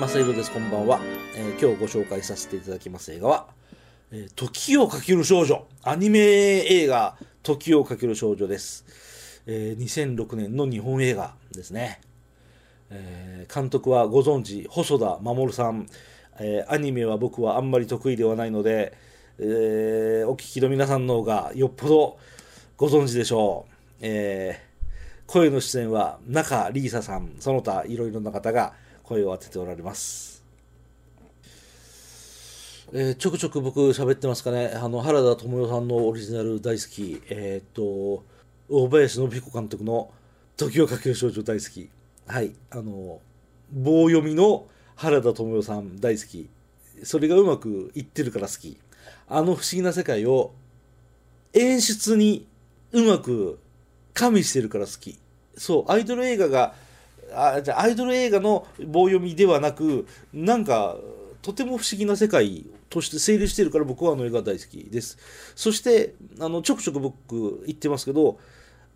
正宏です。こんばんは、えー今日ご紹介させていただきます映画は「えー時をかける少女」アニメ映画「時をかける少女」です、えー2006年の日本映画ですね、えー監督はご存知細田守さん、えーアニメは僕はあんまり得意ではないので、えーお聞きの皆さんの方がよっぽどご存知でしょう、えー声の出演は中里依紗さんその他いろいろな方が声を当てておられます、えーちょくちょく僕喋ってますかね。あの原田知世さんのオリジナル大好き。えーっと大林信彦監督の「時をかける少女」大好き。はい。あの棒読みの原田知世さん大好き。それがうまくいってるから好き。あの不思議な世界を演出にうまく加味してるから好き。そうアイドル映画があじゃあアイドル映画の棒読みではなくなんかとても不思議な世界として成立してるから僕はあの映画大好きです。そしてあのちょくちょく僕言ってますけど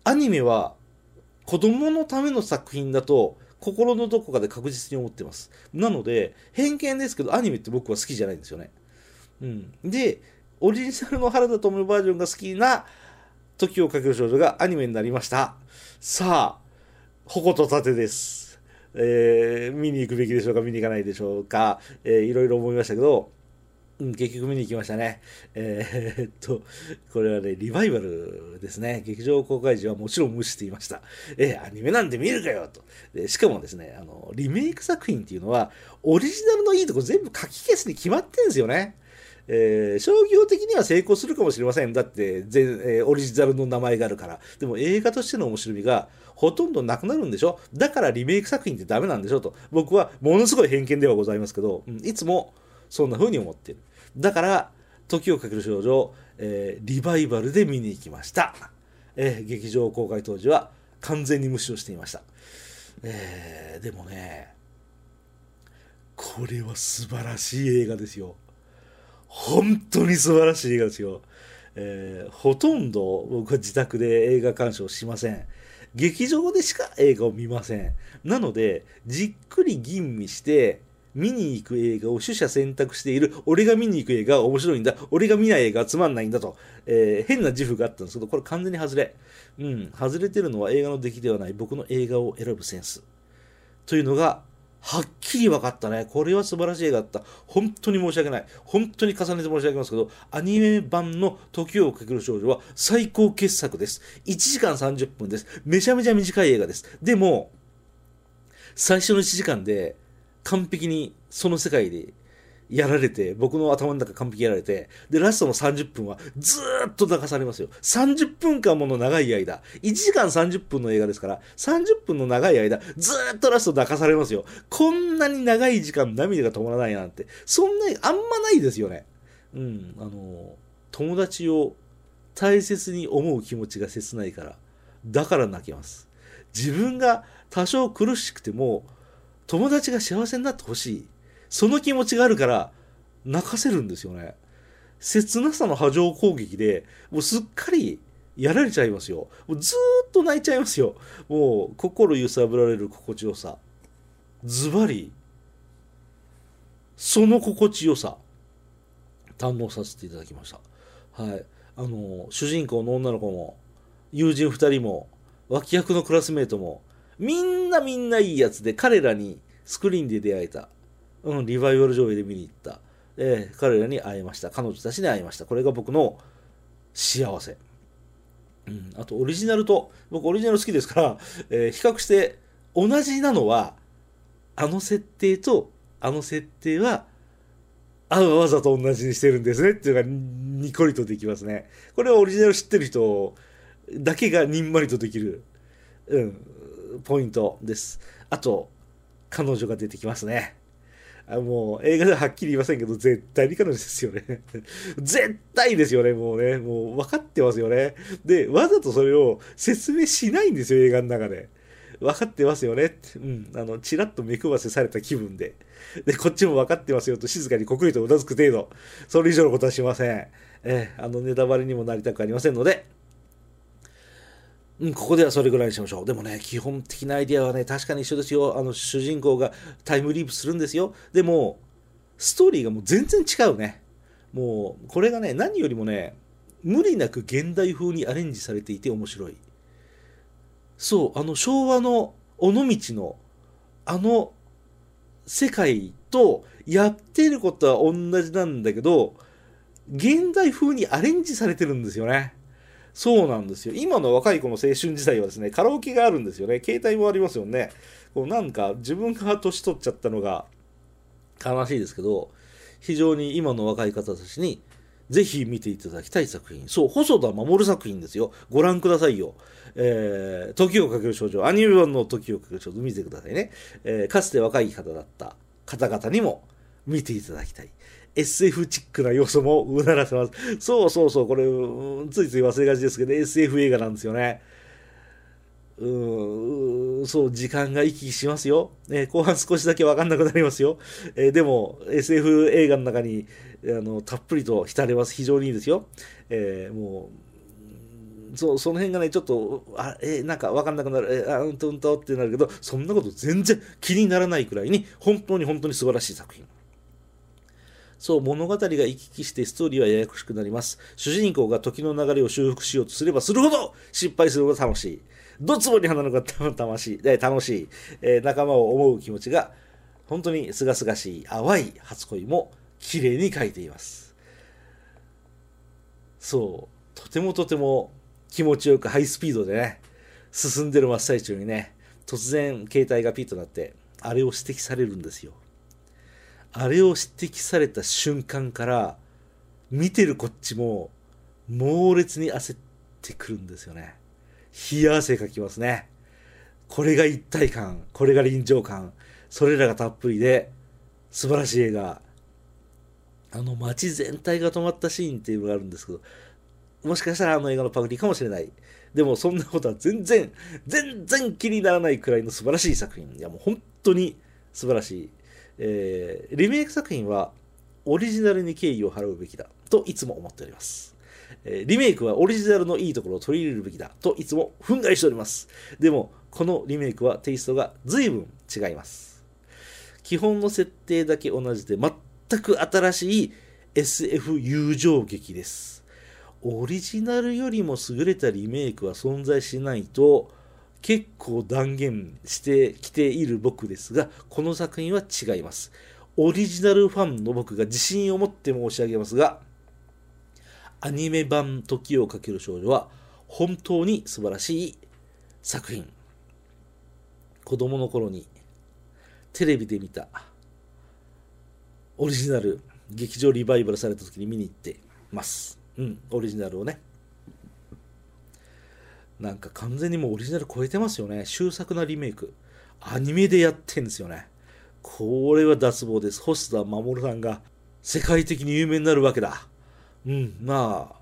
アニメは子供のための作品だと心のどこかで確実に思ってます。なので偏見ですけどアニメって僕は好きじゃないんですよね。うん、でオリジナルの原田知世バージョンが好きな「時をかける少女」がアニメになりました。さあ矛と盾です、えー見に行くべきでしょうか見に行かないでしょうか、えーいろいろ思いましたけど、うん、結局見に行きましたね。えーっとこれはねリバイバルですね。劇場公開時はもちろん無視していました。えーアニメなんて見るかよと。でしかもですねあのリメイク作品っていうのはオリジナルのいいとこ全部書き消すに決まってんですよね。えー商業的には成功するかもしれません。だって全、えーオリジナルの名前があるから。でも映画としての面白みがほとんどなくなるんでしょ？だからリメイク作品ってダメなんでしょ？と。僕はものすごい偏見ではございますけど、うんいつもそんな風に思ってる。だから「時をかける少女」えーリバイバルで見に行きました、えー劇場公開当時は完全に無視をしていました、えーでもねこれは素晴らしい映画ですよ。本当に素晴らしい映画ですよ。えーほとんど僕は自宅で映画鑑賞しません。劇場でしか映画を見ません。なので、じっくり吟味して、見に行く映画を取捨選択している、俺が見に行く映画は面白いんだ、俺が見ない映画はつまんないんだと、えー変な自負があったんですけど、これ完全に外れ。うん、外れてるのは映画の出来ではない僕の映画を選ぶセンス。というのが、はっきり分かったね。これは素晴らしい映画だった。本当に申し訳ない。本当に重ねて申し上げますけど、アニメ版の時をかける少女は最高傑作です。1時間30分です。めちゃめちゃ短い映画です。でも、最初の1時間で完璧にその世界でやられて、僕の頭の中完璧やられて、で、ラストの30分はずっと流されますよ。30分間もの長い間、1時間30分の映画ですから、30分の長い間、ずっとラスト泣かされますよ。こんなに長い時間涙が止まらないなんて、そんなに、あんまないですよね。うん、あの、友達を大切に思う気持ちが切ないから、だから泣けます。自分が多少苦しくても、友達が幸せになってほしい。その気持ちがあるから、泣かせるんですよね。切なさの波状攻撃で、もうすっかりやられちゃいますよ。もうずっと泣いちゃいますよ。もう心揺さぶられる心地よさ。ズバリ、その心地よさ、堪能させていただきました。はい。あの、主人公の女の子も、友人二人も、脇役のクラスメートも、みんなみんないいやつで、彼らにスクリーンで出会えた。うん、リバイバル上映で見に行った。えー彼らに会えました。彼女たちに会いました。これが僕の幸せ。うん、あと、オリジナルと、僕オリジナル好きですから、えー比較して、同じなのは、あの設定と、あの設定は、あわざと同じにしてるんですねっていうのがにこりとできますね。これはオリジナル知ってる人だけがにんまりとできる、うん、ポイントです。あと、彼女が出てきますね。もう映画でははっきり言いませんけど、絶対に彼女ですよね。絶対ですよね、もうね。もう分かってますよね。で、わざとそれを説明しないんですよ、映画の中で。分かってますよねって。うん。あの、チラッと目配せされた気分で。で、こっちも分かってますよと静かにこくりとうなずく程度。それ以上のことはしません。えーあの、ネタバレにもなりたくありませんので、うん、ここではそれぐらいにしましょう。でもね、基本的なアイディアはね、確かに一緒ですよ。あの、主人公がタイムリープするんですよ。でも、ストーリーがもう全然違うね。もう、これがね、何よりもね、無理なく現代風にアレンジされていて面白い。そう、あの、昭和の尾道の、あの、世界とやってることは同じなんだけど、現代風にアレンジされてるんですよね。そうなんですよ。今の若い子の青春時代はですね、カラオケがあるんですよね。携帯もありますよね。こうなんか自分が年取っちゃったのが悲しいですけど、非常に今の若い方たちにぜひ見ていただきたい作品。そう、細田守作品ですよ。ご覧くださいよ。えー、時をかける少女、アニメ版の時をかける少女見てくださいね。えー、かつて若い方だった方々にも見ていただきたい。SF チックな要素もうならせます。そうそうそう、これ、ついつい忘れがちですけど、SF 映画なんですよね。うーん、そう、時間が行き来しますよ。えー、後半少しだけわかんなくなりますよ。えー、でも、SF 映画の中に、あの、たっぷりと浸れます。非常にいいですよ。えー、もう、そう、その辺がね、ちょっと、あ、え、なんかわかんなくなる、えー、あんとうんとってなるけど、そんなこと全然気にならないくらいに、本当に本当に素晴らしい作品。そう、物語が行き来してストーリーはややこしくなります。主人公が時の流れを修復しようとすればするほど失敗するのが楽しい。どつぼに花のが楽しい、楽しい、えー、仲間を思う気持ちが、本当に清々しい淡い初恋も綺麗に描いています。そう、とてもとても気持ちよくハイスピードでね、進んでる真っ最中にね、突然携帯がピッとなって、あれを指摘されるんですよ。あれを指摘された瞬間から見てるこっちも猛烈に焦ってくるんですよね。冷や汗かきますね。これが一体感、これが臨場感、それらがたっぷりで素晴らしい映画。あの街全体が止まったシーンっていうのがあるんですけど、もしかしたらあの映画のパクリかもしれない。でもそんなことは全然、全然気にならないくらいの素晴らしい作品。いやもう本当に素晴らしい。えー、リメイク作品はオリジナルに敬意を払うべきだといつも思っております。えー、リメイクはオリジナルのいいところを取り入れるべきだといつも憤慨しております。でも、このリメイクはテイストが随分違います。基本の設定だけ同じで全く新しい SF 友情劇です。オリジナルよりも優れたリメイクは存在しないと、結構断言してきている僕ですが、この作品は違います。オリジナルファンの僕が自信を持って申し上げますが、アニメ版時をかける少女は本当に素晴らしい作品。子供の頃にテレビで見たオリジナル劇場リバイバルされた時に見に行ってます。うん、オリジナルをね。なんか完全にもうオリジナル超えてますよね。終作なリメイク。アニメでやってんですよね。これは脱帽です。星田守さんが世界的に有名になるわけだ。うん、まあ、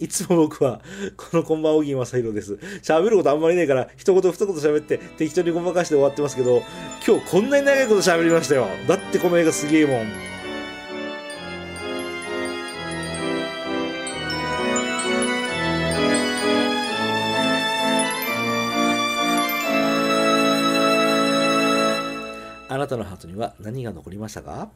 いつも僕は、このこんばんは、小木正宏です。喋ることあんまりねえから、一言二言喋って適当にごまかして終わってますけど、今日こんなに長いこと喋りましたよ。だってこの映画すげえもん。なたのハートには何が残りましたか？